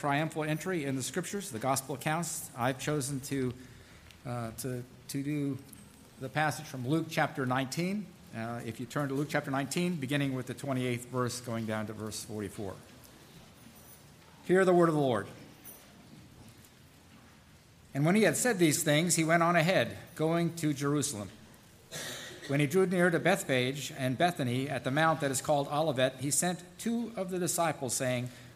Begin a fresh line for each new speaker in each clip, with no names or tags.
triumphal entry in the scriptures, the gospel accounts. I've chosen to, uh, to, to do the passage from Luke chapter 19. Uh, if you turn to Luke chapter 19, beginning with the 28th verse, going down to verse 44. Hear the word of the Lord. And when he had said these things, he went on ahead, going to Jerusalem. When he drew near to Bethphage and Bethany at the mount that is called Olivet, he sent two of the disciples, saying,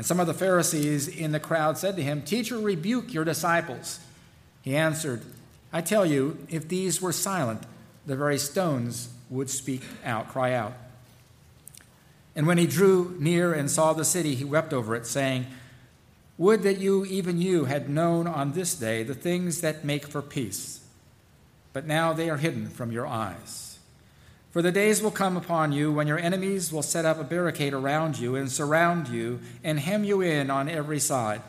And some of the Pharisees in the crowd said to him, Teacher, rebuke your disciples. He answered, I tell you, if these were silent, the very stones would speak out, cry out. And when he drew near and saw the city, he wept over it, saying, Would that you, even you, had known on this day the things that make for peace. But now they are hidden from your eyes. For the days will come upon you when your enemies will set up a barricade around you and surround you and hem you in on every side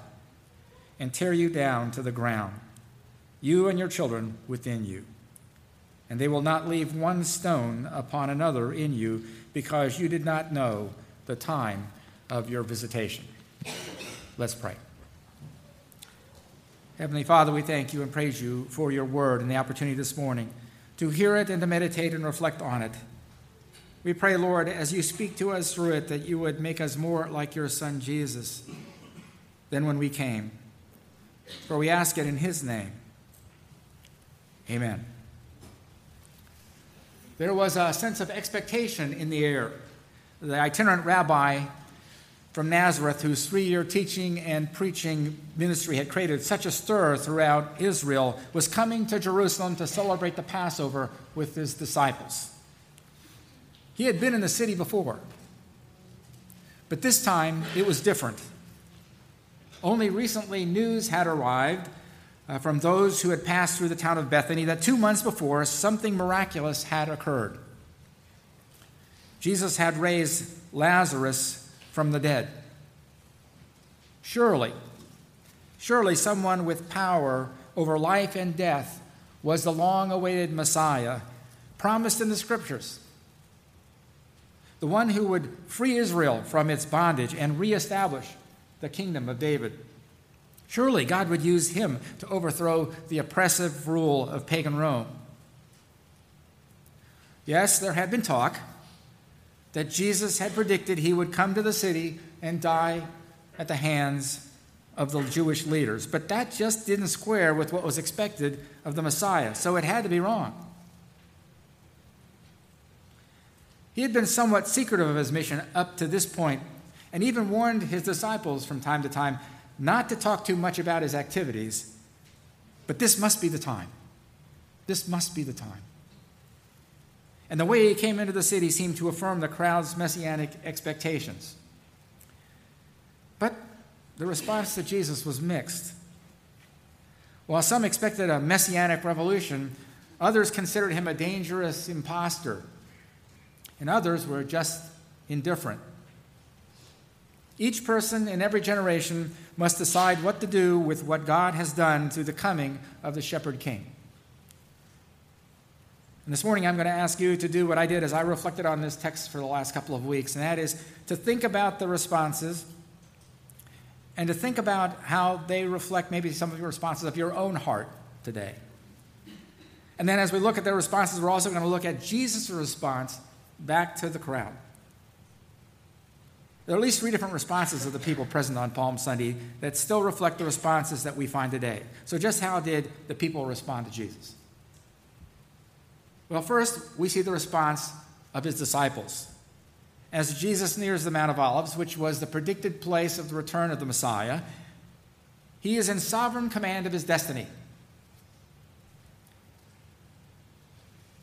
and tear you down to the ground, you and your children within you. And they will not leave one stone upon another in you because you did not know the time of your visitation. Let's pray. Heavenly Father, we thank you and praise you for your word and the opportunity this morning to hear it and to meditate and reflect on it. We pray, Lord, as you speak to us through it, that you would make us more like your Son Jesus than when we came. For we ask it in his name. Amen there was a sense of expectation in the air. The itinerant rabbi from Nazareth, whose three year teaching and preaching ministry had created such a stir throughout Israel, was coming to Jerusalem to celebrate the Passover with his disciples. He had been in the city before, but this time it was different. Only recently, news had arrived uh, from those who had passed through the town of Bethany that two months before something miraculous had occurred. Jesus had raised Lazarus from the dead. Surely, surely someone with power over life and death was the long awaited Messiah promised in the scriptures. The one who would free Israel from its bondage and reestablish the kingdom of David. Surely God would use him to overthrow the oppressive rule of pagan Rome. Yes, there had been talk that Jesus had predicted he would come to the city and die at the hands of the Jewish leaders, but that just didn't square with what was expected of the Messiah, so it had to be wrong. He had been somewhat secretive of his mission up to this point and even warned his disciples from time to time not to talk too much about his activities, but this must be the time. This must be the time. And the way he came into the city seemed to affirm the crowd's messianic expectations. But the response to Jesus was mixed. While some expected a messianic revolution, others considered him a dangerous impostor, and others were just indifferent. Each person in every generation must decide what to do with what God has done through the coming of the Shepherd King. And this morning, I'm going to ask you to do what I did as I reflected on this text for the last couple of weeks, and that is to think about the responses and to think about how they reflect maybe some of your responses of your own heart today. And then, as we look at their responses, we're also going to look at Jesus' response back to the crowd. There are at least three different responses of the people present on Palm Sunday that still reflect the responses that we find today. So, just how did the people respond to Jesus? Well, first, we see the response of his disciples. As Jesus nears the Mount of Olives, which was the predicted place of the return of the Messiah, he is in sovereign command of his destiny.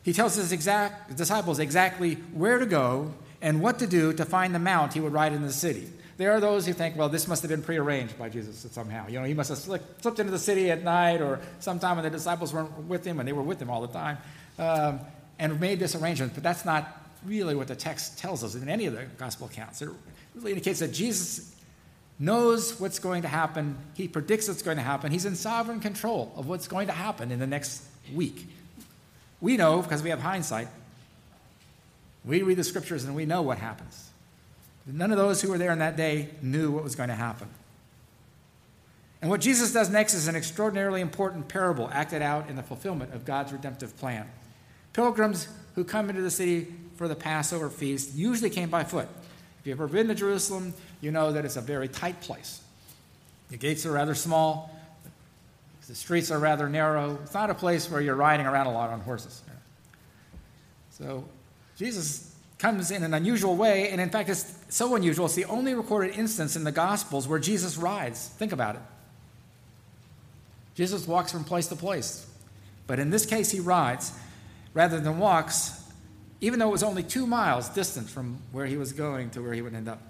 He tells his exact, disciples exactly where to go and what to do to find the mount he would ride in the city. There are those who think, well, this must have been prearranged by Jesus somehow. You know, he must have slipped, slipped into the city at night or sometime when the disciples weren't with him, and they were with him all the time, um, and made this arrangement. But that's not really what the text tells us in any of the gospel accounts. It really indicates that Jesus knows what's going to happen. He predicts what's going to happen. He's in sovereign control of what's going to happen in the next week. We know because we have hindsight we read the scriptures and we know what happens. None of those who were there in that day knew what was going to happen. And what Jesus does next is an extraordinarily important parable acted out in the fulfillment of God's redemptive plan. Pilgrims who come into the city for the Passover feast usually came by foot. If you've ever been to Jerusalem, you know that it's a very tight place. The gates are rather small, the streets are rather narrow. It's not a place where you're riding around a lot on horses. So Jesus comes in an unusual way, and in fact, it's so unusual, it's the only recorded instance in the Gospels where Jesus rides. Think about it. Jesus walks from place to place, but in this case, he rides rather than walks, even though it was only two miles distant from where he was going to where he would end up.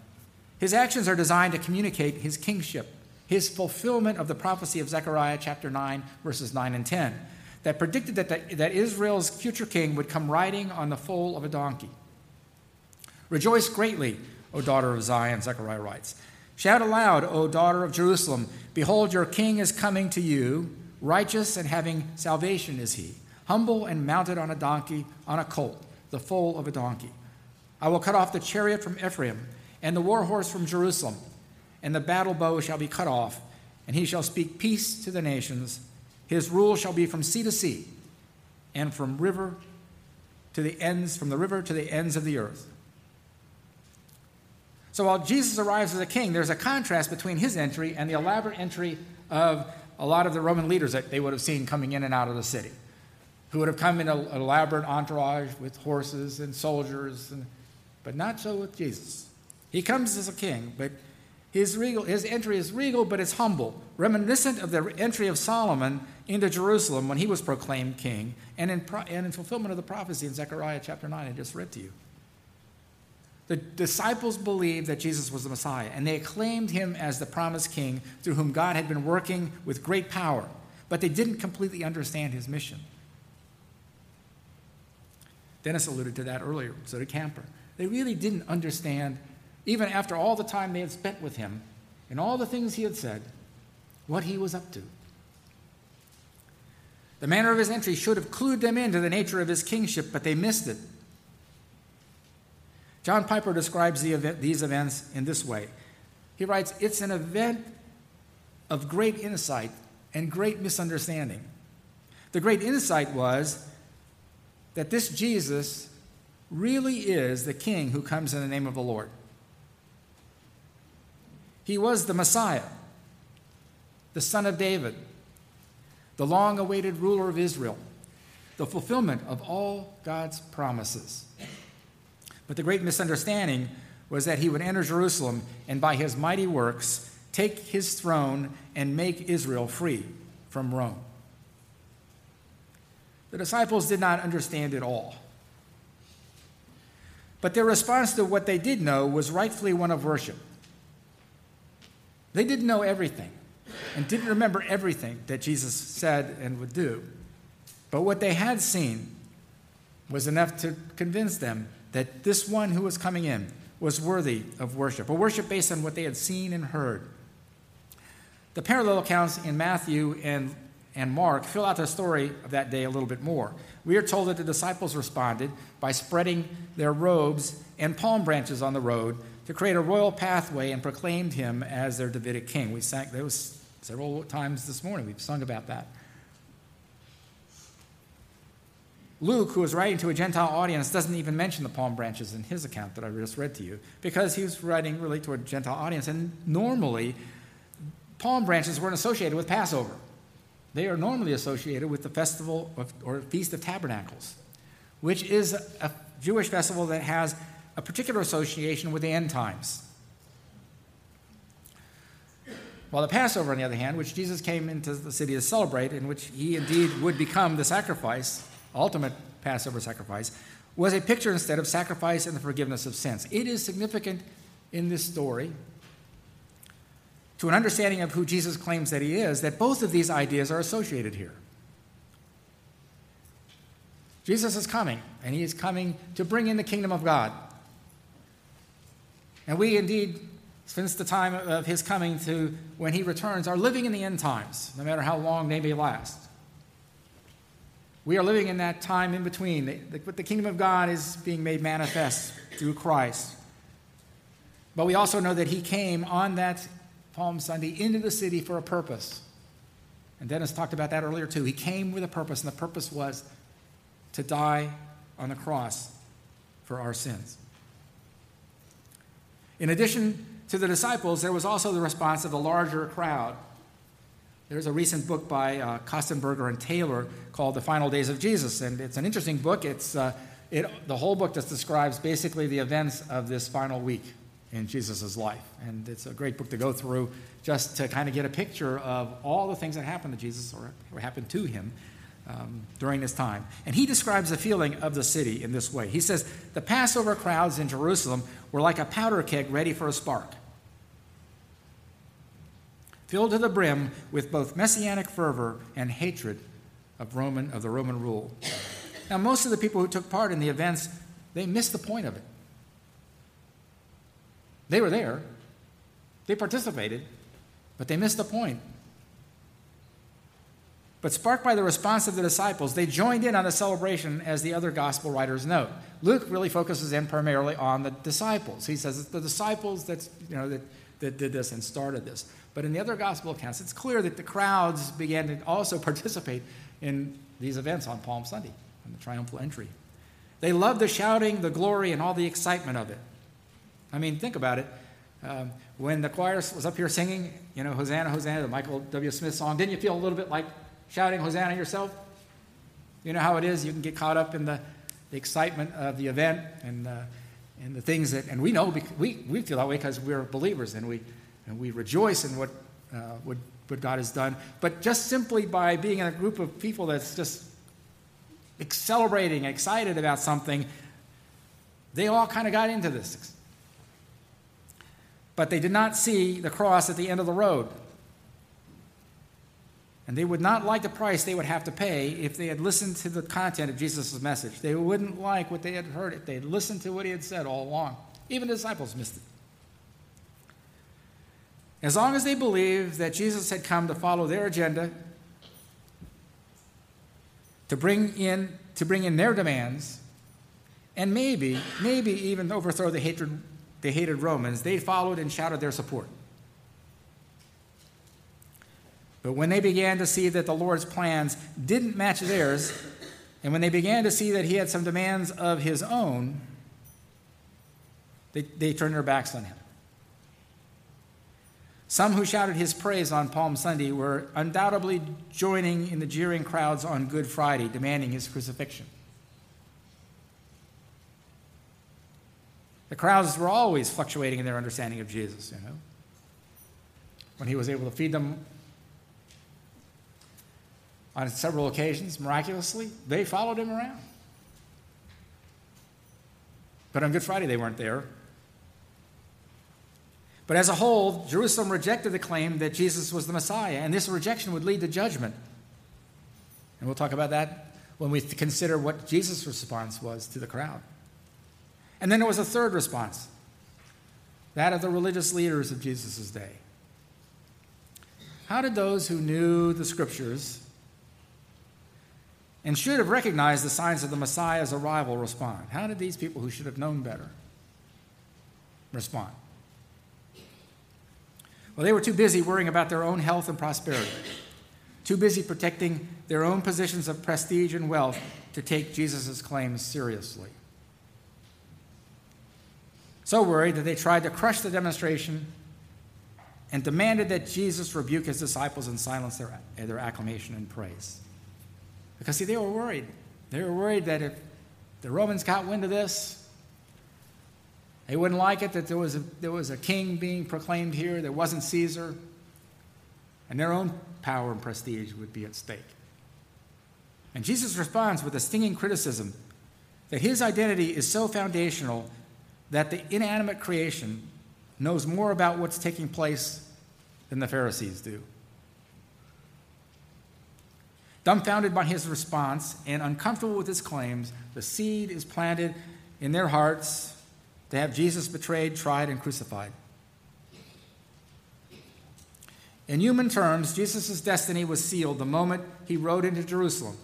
His actions are designed to communicate his kingship, his fulfillment of the prophecy of Zechariah chapter 9, verses 9 and 10 that predicted that, the, that Israel's future king would come riding on the foal of a donkey. Rejoice greatly, O daughter of Zion, Zechariah writes. Shout aloud, O daughter of Jerusalem. Behold, your king is coming to you. Righteous and having salvation is he, humble and mounted on a donkey, on a colt, the foal of a donkey. I will cut off the chariot from Ephraim, and the war horse from Jerusalem, and the battle bow shall be cut off, and he shall speak peace to the nations his rule shall be from sea to sea, and from river to the ends, from the river to the ends of the earth. So while Jesus arrives as a king, there's a contrast between his entry and the elaborate entry of a lot of the Roman leaders that they would have seen coming in and out of the city, who would have come in an elaborate entourage with horses and soldiers, and, but not so with Jesus. He comes as a king, but his, regal, his entry is regal, but it's humble, reminiscent of the entry of Solomon into Jerusalem when he was proclaimed king, and in, and in fulfillment of the prophecy in Zechariah chapter 9, I just read to you. The disciples believed that Jesus was the Messiah, and they acclaimed him as the promised king through whom God had been working with great power, but they didn't completely understand his mission. Dennis alluded to that earlier, so did Camper. They really didn't understand even after all the time they had spent with him and all the things he had said, what he was up to. The manner of his entry should have clued them into the nature of his kingship, but they missed it. John Piper describes the event, these events in this way. He writes, It's an event of great insight and great misunderstanding. The great insight was that this Jesus really is the king who comes in the name of the Lord. He was the Messiah, the son of David, the long awaited ruler of Israel, the fulfillment of all God's promises. But the great misunderstanding was that he would enter Jerusalem and by his mighty works take his throne and make Israel free from Rome. The disciples did not understand it all. But their response to what they did know was rightfully one of worship. They didn't know everything and didn't remember everything that Jesus said and would do. But what they had seen was enough to convince them that this one who was coming in was worthy of worship, a worship based on what they had seen and heard. The parallel accounts in Matthew and, and Mark fill out the story of that day a little bit more. We are told that the disciples responded by spreading their robes and palm branches on the road to create a royal pathway and proclaimed him as their Davidic king. We sang those several times this morning. We've sung about that. Luke, who is writing to a Gentile audience, doesn't even mention the palm branches in his account that I just read to you because he was writing really to a Gentile audience. And normally, palm branches weren't associated with Passover. They are normally associated with the festival of, or Feast of Tabernacles, which is a Jewish festival that has a particular association with the end times. While the Passover, on the other hand, which Jesus came into the city to celebrate, in which he indeed would become the sacrifice, ultimate Passover sacrifice, was a picture instead of sacrifice and the forgiveness of sins. It is significant in this story to an understanding of who Jesus claims that he is that both of these ideas are associated here. Jesus is coming, and he is coming to bring in the kingdom of God. And we indeed since the time of his coming to when he returns, are living in the end times, no matter how long they may last. We are living in that time in between. The, the, the kingdom of God is being made manifest through Christ. But we also know that he came on that Palm Sunday into the city for a purpose. And Dennis talked about that earlier too. He came with a purpose, and the purpose was to die on the cross for our sins. In addition to the disciples, there was also the response of the larger crowd. There's a recent book by uh, Kostenberger and Taylor called The Final Days of Jesus, and it's an interesting book. It's, uh, it, the whole book just describes basically the events of this final week in Jesus' life. And it's a great book to go through just to kind of get a picture of all the things that happened to Jesus or, or happened to him um, during this time. And he describes the feeling of the city in this way. He says, The Passover crowds in Jerusalem were like a powder keg ready for a spark, filled to the brim with both messianic fervor and hatred of, Roman, of the Roman rule. Now, most of the people who took part in the events, they missed the point of it. They were there, they participated, but they missed the point. But sparked by the response of the disciples, they joined in on the celebration, as the other gospel writers note. Luke really focuses in primarily on the disciples. He says it's the disciples that's, you know, that, that did this and started this. But in the other gospel accounts, it's clear that the crowds began to also participate in these events on Palm Sunday, on the triumphal entry. They loved the shouting, the glory, and all the excitement of it. I mean, think about it. Um, when the choir was up here singing, you know, Hosanna, Hosanna, the Michael W. Smith song, didn't you feel a little bit like shouting Hosanna yourself? You know how it is. You can get caught up in the, the excitement of the event and, uh, and the things that, and we know, we, we feel that way because we're believers and we, and we rejoice in what, uh, what, what God has done. But just simply by being in a group of people that's just celebrating, excited about something, they all kind of got into this. But they did not see the cross at the end of the road. And they would not like the price they would have to pay if they had listened to the content of Jesus' message. They wouldn't like what they had heard if they had listened to what he had said all along. Even the disciples missed it. As long as they believed that Jesus had come to follow their agenda, to bring in, to bring in their demands, and maybe, maybe even overthrow the hatred, the hated Romans, they followed and shouted their support. But when they began to see that the Lord's plans didn't match theirs, and when they began to see that he had some demands of his own, they, they turned their backs on him. Some who shouted his praise on Palm Sunday were undoubtedly joining in the jeering crowds on Good Friday, demanding his crucifixion. The crowds were always fluctuating in their understanding of Jesus, you know. When he was able to feed them on several occasions, miraculously, they followed him around. But on Good Friday, they weren't there. But as a whole, Jerusalem rejected the claim that Jesus was the Messiah, and this rejection would lead to judgment. And we'll talk about that when we consider what Jesus' response was to the crowd. And then there was a third response that of the religious leaders of Jesus' day. How did those who knew the scriptures and should have recognized the signs of the Messiah's arrival respond? How did these people who should have known better respond? Well, they were too busy worrying about their own health and prosperity, too busy protecting their own positions of prestige and wealth to take Jesus' claims seriously. So worried that they tried to crush the demonstration and demanded that Jesus rebuke his disciples and silence their, their acclamation and praise. Because, see, they were worried. They were worried that if the Romans got wind of this, they wouldn't like it that there was a, there was a king being proclaimed here that wasn't Caesar, and their own power and prestige would be at stake. And Jesus responds with a stinging criticism that his identity is so foundational that the inanimate creation knows more about what's taking place than the Pharisees do. Dumbfounded by his response and uncomfortable with his claims, the seed is planted in their hearts to have Jesus betrayed, tried, and crucified. In human terms, Jesus' destiny was sealed the moment he rode into Jerusalem.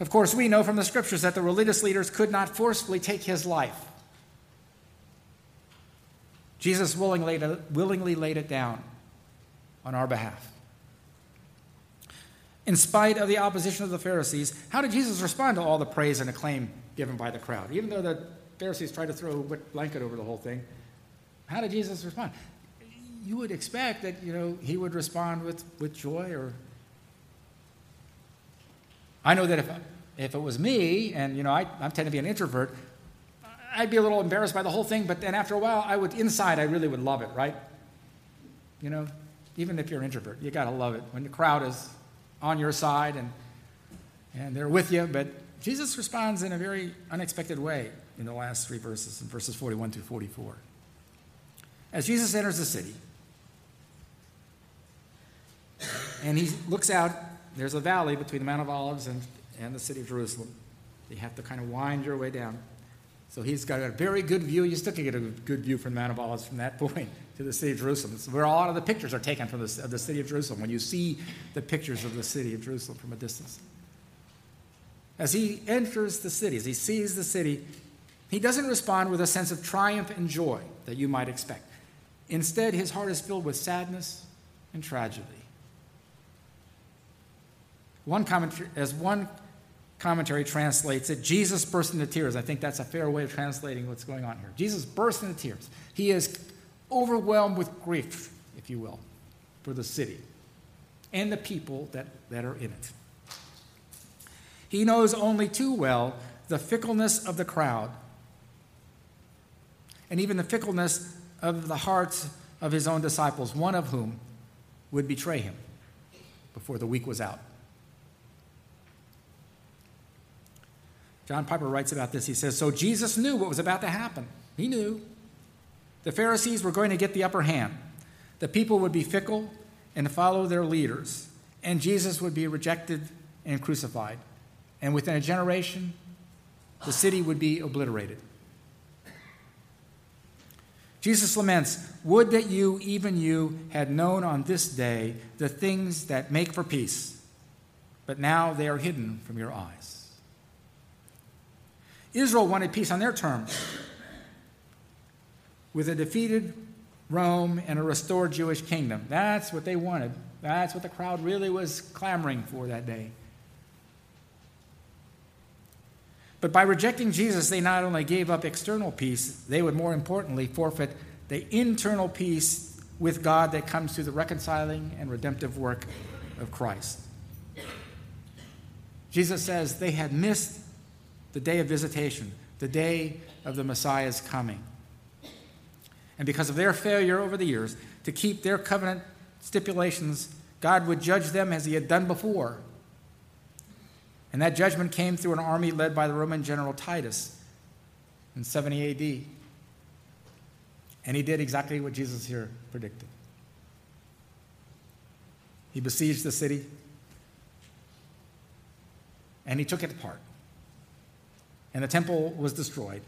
Of course, we know from the scriptures that the religious leaders could not forcibly take his life. Jesus willingly, willingly laid it down on our behalf. In spite of the opposition of the Pharisees, how did Jesus respond to all the praise and acclaim given by the crowd? Even though the Pharisees tried to throw a wet blanket over the whole thing, how did Jesus respond? You would expect that, you know, he would respond with, with joy or I know that if, if it was me, and you know, I, I tend to be an introvert, I'd be a little embarrassed by the whole thing, but then after a while, I would, inside, I really would love it, right? You know, even if you're an introvert, you gotta love it when the crowd is on your side and, and they're with you. But Jesus responds in a very unexpected way in the last three verses, in verses 41 to 44. As Jesus enters the city, and he looks out there's a valley between the Mount of Olives and, and the city of Jerusalem. You have to kind of wind your way down. So he's got a very good view. You still can get a good view from the Mount of Olives from that point to the city of Jerusalem. It's where a lot of the pictures are taken from the, the city of Jerusalem, when you see the pictures of the city of Jerusalem from a distance. As he enters the city, as he sees the city, he doesn't respond with a sense of triumph and joy that you might expect. Instead, his heart is filled with sadness and tragedy. One commentary, as one commentary translates it, Jesus burst into tears. I think that's a fair way of translating what's going on here. Jesus burst into tears. He is overwhelmed with grief, if you will, for the city and the people that, that are in it. He knows only too well the fickleness of the crowd and even the fickleness of the hearts of his own disciples, one of whom would betray him before the week was out. John Piper writes about this. He says, So Jesus knew what was about to happen. He knew. The Pharisees were going to get the upper hand. The people would be fickle and follow their leaders, and Jesus would be rejected and crucified. And within a generation, the city would be obliterated. Jesus laments, Would that you, even you, had known on this day the things that make for peace, but now they are hidden from your eyes. Israel wanted peace on their terms with a defeated Rome and a restored Jewish kingdom. That's what they wanted. That's what the crowd really was clamoring for that day. But by rejecting Jesus, they not only gave up external peace, they would more importantly forfeit the internal peace with God that comes through the reconciling and redemptive work of Christ. Jesus says they had missed the day of visitation, the day of the Messiah's coming. And because of their failure over the years to keep their covenant stipulations, God would judge them as he had done before. And that judgment came through an army led by the Roman general Titus in 70 AD. And he did exactly what Jesus here predicted. He besieged the city and he took it apart and the temple was destroyed.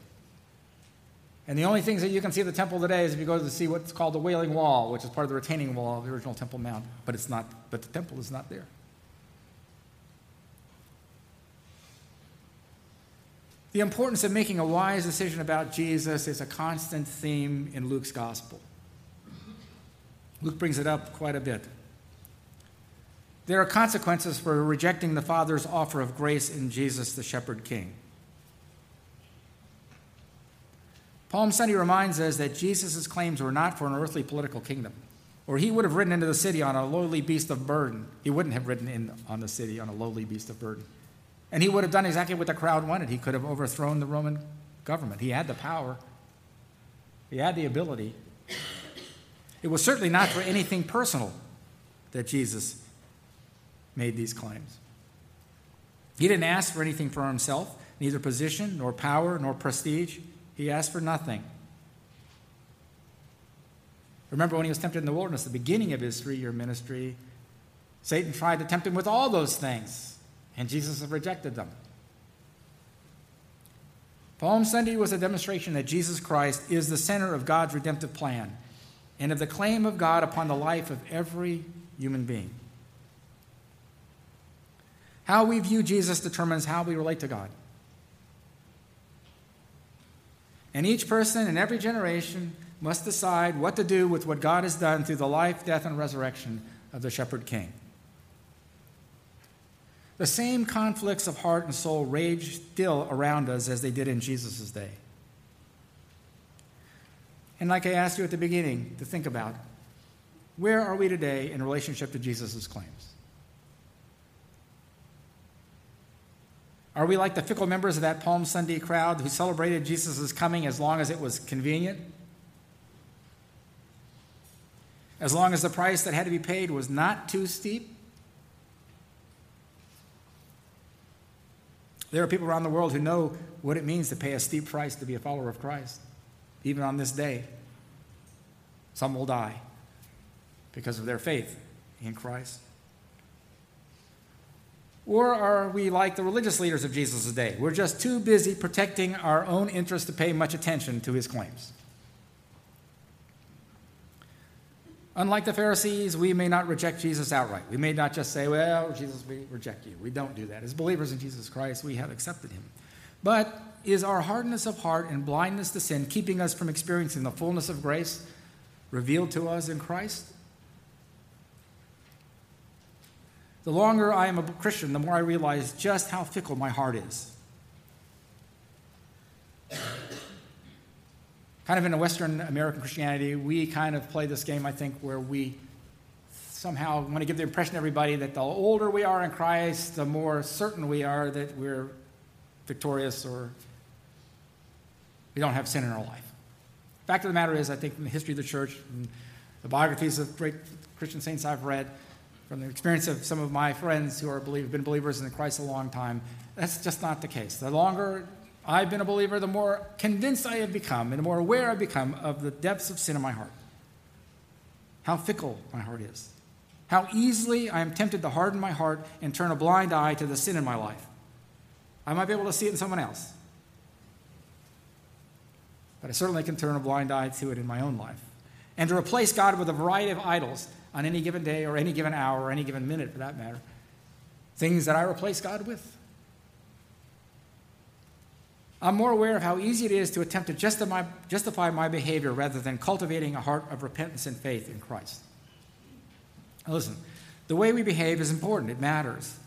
And the only things that you can see of the temple today is if you go to see what's called the Wailing Wall, which is part of the retaining wall of the original Temple Mount, but it's not. But the temple is not there. The importance of making a wise decision about Jesus is a constant theme in Luke's gospel. Luke brings it up quite a bit. There are consequences for rejecting the Father's offer of grace in Jesus, the Shepherd King. Palm Sunday reminds us that Jesus' claims were not for an earthly political kingdom, or he would have ridden into the city on a lowly beast of burden. He wouldn't have ridden in on the city on a lowly beast of burden. And he would have done exactly what the crowd wanted. He could have overthrown the Roman government. He had the power, he had the ability. It was certainly not for anything personal that Jesus made these claims. He didn't ask for anything for himself, neither position, nor power, nor prestige. He asked for nothing. Remember when he was tempted in the wilderness, the beginning of his three year ministry, Satan tried to tempt him with all those things, and Jesus rejected them. Palm Sunday was a demonstration that Jesus Christ is the center of God's redemptive plan and of the claim of God upon the life of every human being. How we view Jesus determines how we relate to God. And each person in every generation must decide what to do with what God has done through the life, death, and resurrection of the Shepherd King. The same conflicts of heart and soul rage still around us as they did in Jesus' day. And like I asked you at the beginning to think about, where are we today in relationship to Jesus' claims? Are we like the fickle members of that Palm Sunday crowd who celebrated Jesus' coming as long as it was convenient? As long as the price that had to be paid was not too steep? There are people around the world who know what it means to pay a steep price to be a follower of Christ, even on this day. Some will die because of their faith in Christ. Or are we like the religious leaders of Jesus' day? We're just too busy protecting our own interests to pay much attention to his claims. Unlike the Pharisees, we may not reject Jesus outright. We may not just say, Well, Jesus, we reject you. We don't do that. As believers in Jesus Christ, we have accepted him. But is our hardness of heart and blindness to sin keeping us from experiencing the fullness of grace revealed to us in Christ? The longer I am a Christian, the more I realize just how fickle my heart is. kind of in a Western American Christianity, we kind of play this game, I think, where we somehow want to give the impression to everybody that the older we are in Christ, the more certain we are that we're victorious or we don't have sin in our life. Fact of the matter is, I think in the history of the church, and the biographies of great Christian saints I've read, from the experience of some of my friends who are believe, been believers in Christ a long time, that's just not the case. The longer I've been a believer, the more convinced I have become and the more aware I've become of the depths of sin in my heart. How fickle my heart is. How easily I am tempted to harden my heart and turn a blind eye to the sin in my life. I might be able to see it in someone else, but I certainly can turn a blind eye to it in my own life. And to replace God with a variety of idols on any given day or any given hour or any given minute for that matter. Things that I replace God with. I'm more aware of how easy it is to attempt to justify, justify my behavior rather than cultivating a heart of repentance and faith in Christ. Now listen, the way we behave is important, it matters.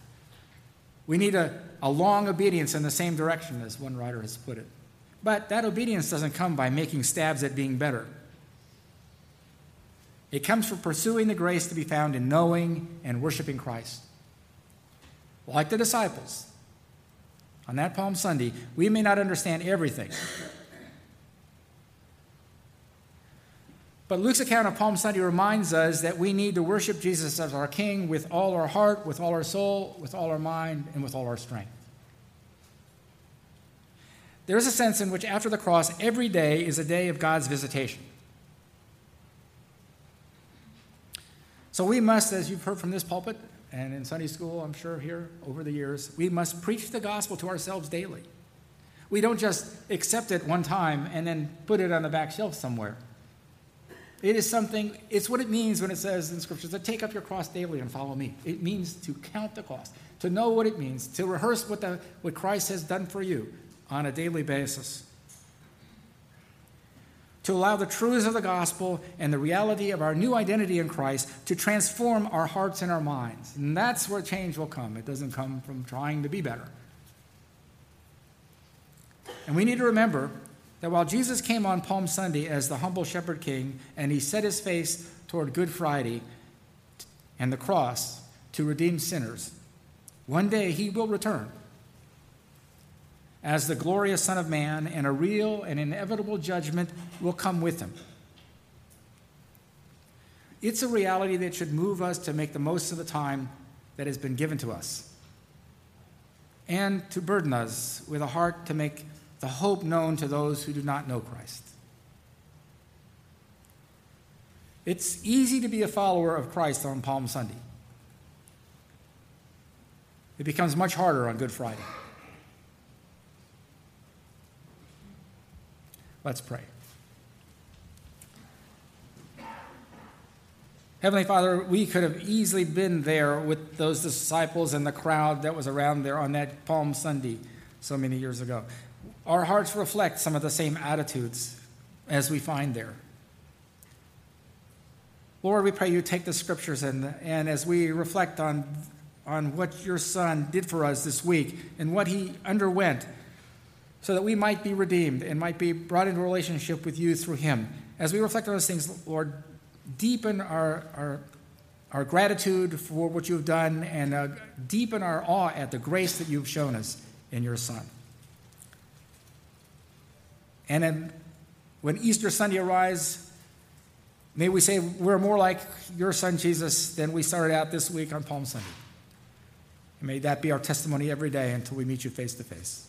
We need a, a long obedience in the same direction, as one writer has put it. But that obedience doesn't come by making stabs at being better. It comes from pursuing the grace to be found in knowing and worshiping Christ. Like the disciples, on that Palm Sunday, we may not understand everything. But Luke's account of Palm Sunday reminds us that we need to worship Jesus as our King with all our heart, with all our soul, with all our mind, and with all our strength. There is a sense in which, after the cross, every day is a day of God's visitation. So we must, as you've heard from this pulpit and in Sunday school, I'm sure here over the years, we must preach the gospel to ourselves daily. We don't just accept it one time and then put it on the back shelf somewhere. It is something, it's what it means when it says in Scripture to take up your cross daily and follow me. It means to count the cost, to know what it means, to rehearse what, the, what Christ has done for you on a daily basis. To allow the truths of the gospel and the reality of our new identity in Christ to transform our hearts and our minds. And that's where change will come. It doesn't come from trying to be better. And we need to remember that while Jesus came on Palm Sunday as the humble shepherd king and he set his face toward Good Friday and the cross to redeem sinners, one day he will return as the glorious Son of Man, and a real and inevitable judgment will come with him. It's a reality that should move us to make the most of the time that has been given to us and to burden us with a heart to make the hope known to those who do not know Christ. It's easy to be a follower of Christ on Palm Sunday. It becomes much harder on Good Friday. Let's pray. Heavenly Father, we could have easily been there with those disciples and the crowd that was around there on that Palm Sunday so many years ago. Our hearts reflect some of the same attitudes as we find there. Lord, we pray you take the scriptures and, and as we reflect on, on what your Son did for us this week and what he underwent so that we might be redeemed and might be brought into relationship with you through him. As we reflect on those things, Lord, deepen our, our, our gratitude for what you've done and uh, deepen our awe at the grace that you've shown us in your Son. And then when Easter Sunday arrives, may we say we're more like your Son Jesus than we started out this week on Palm Sunday. And may that be our testimony every day until we meet you face to face.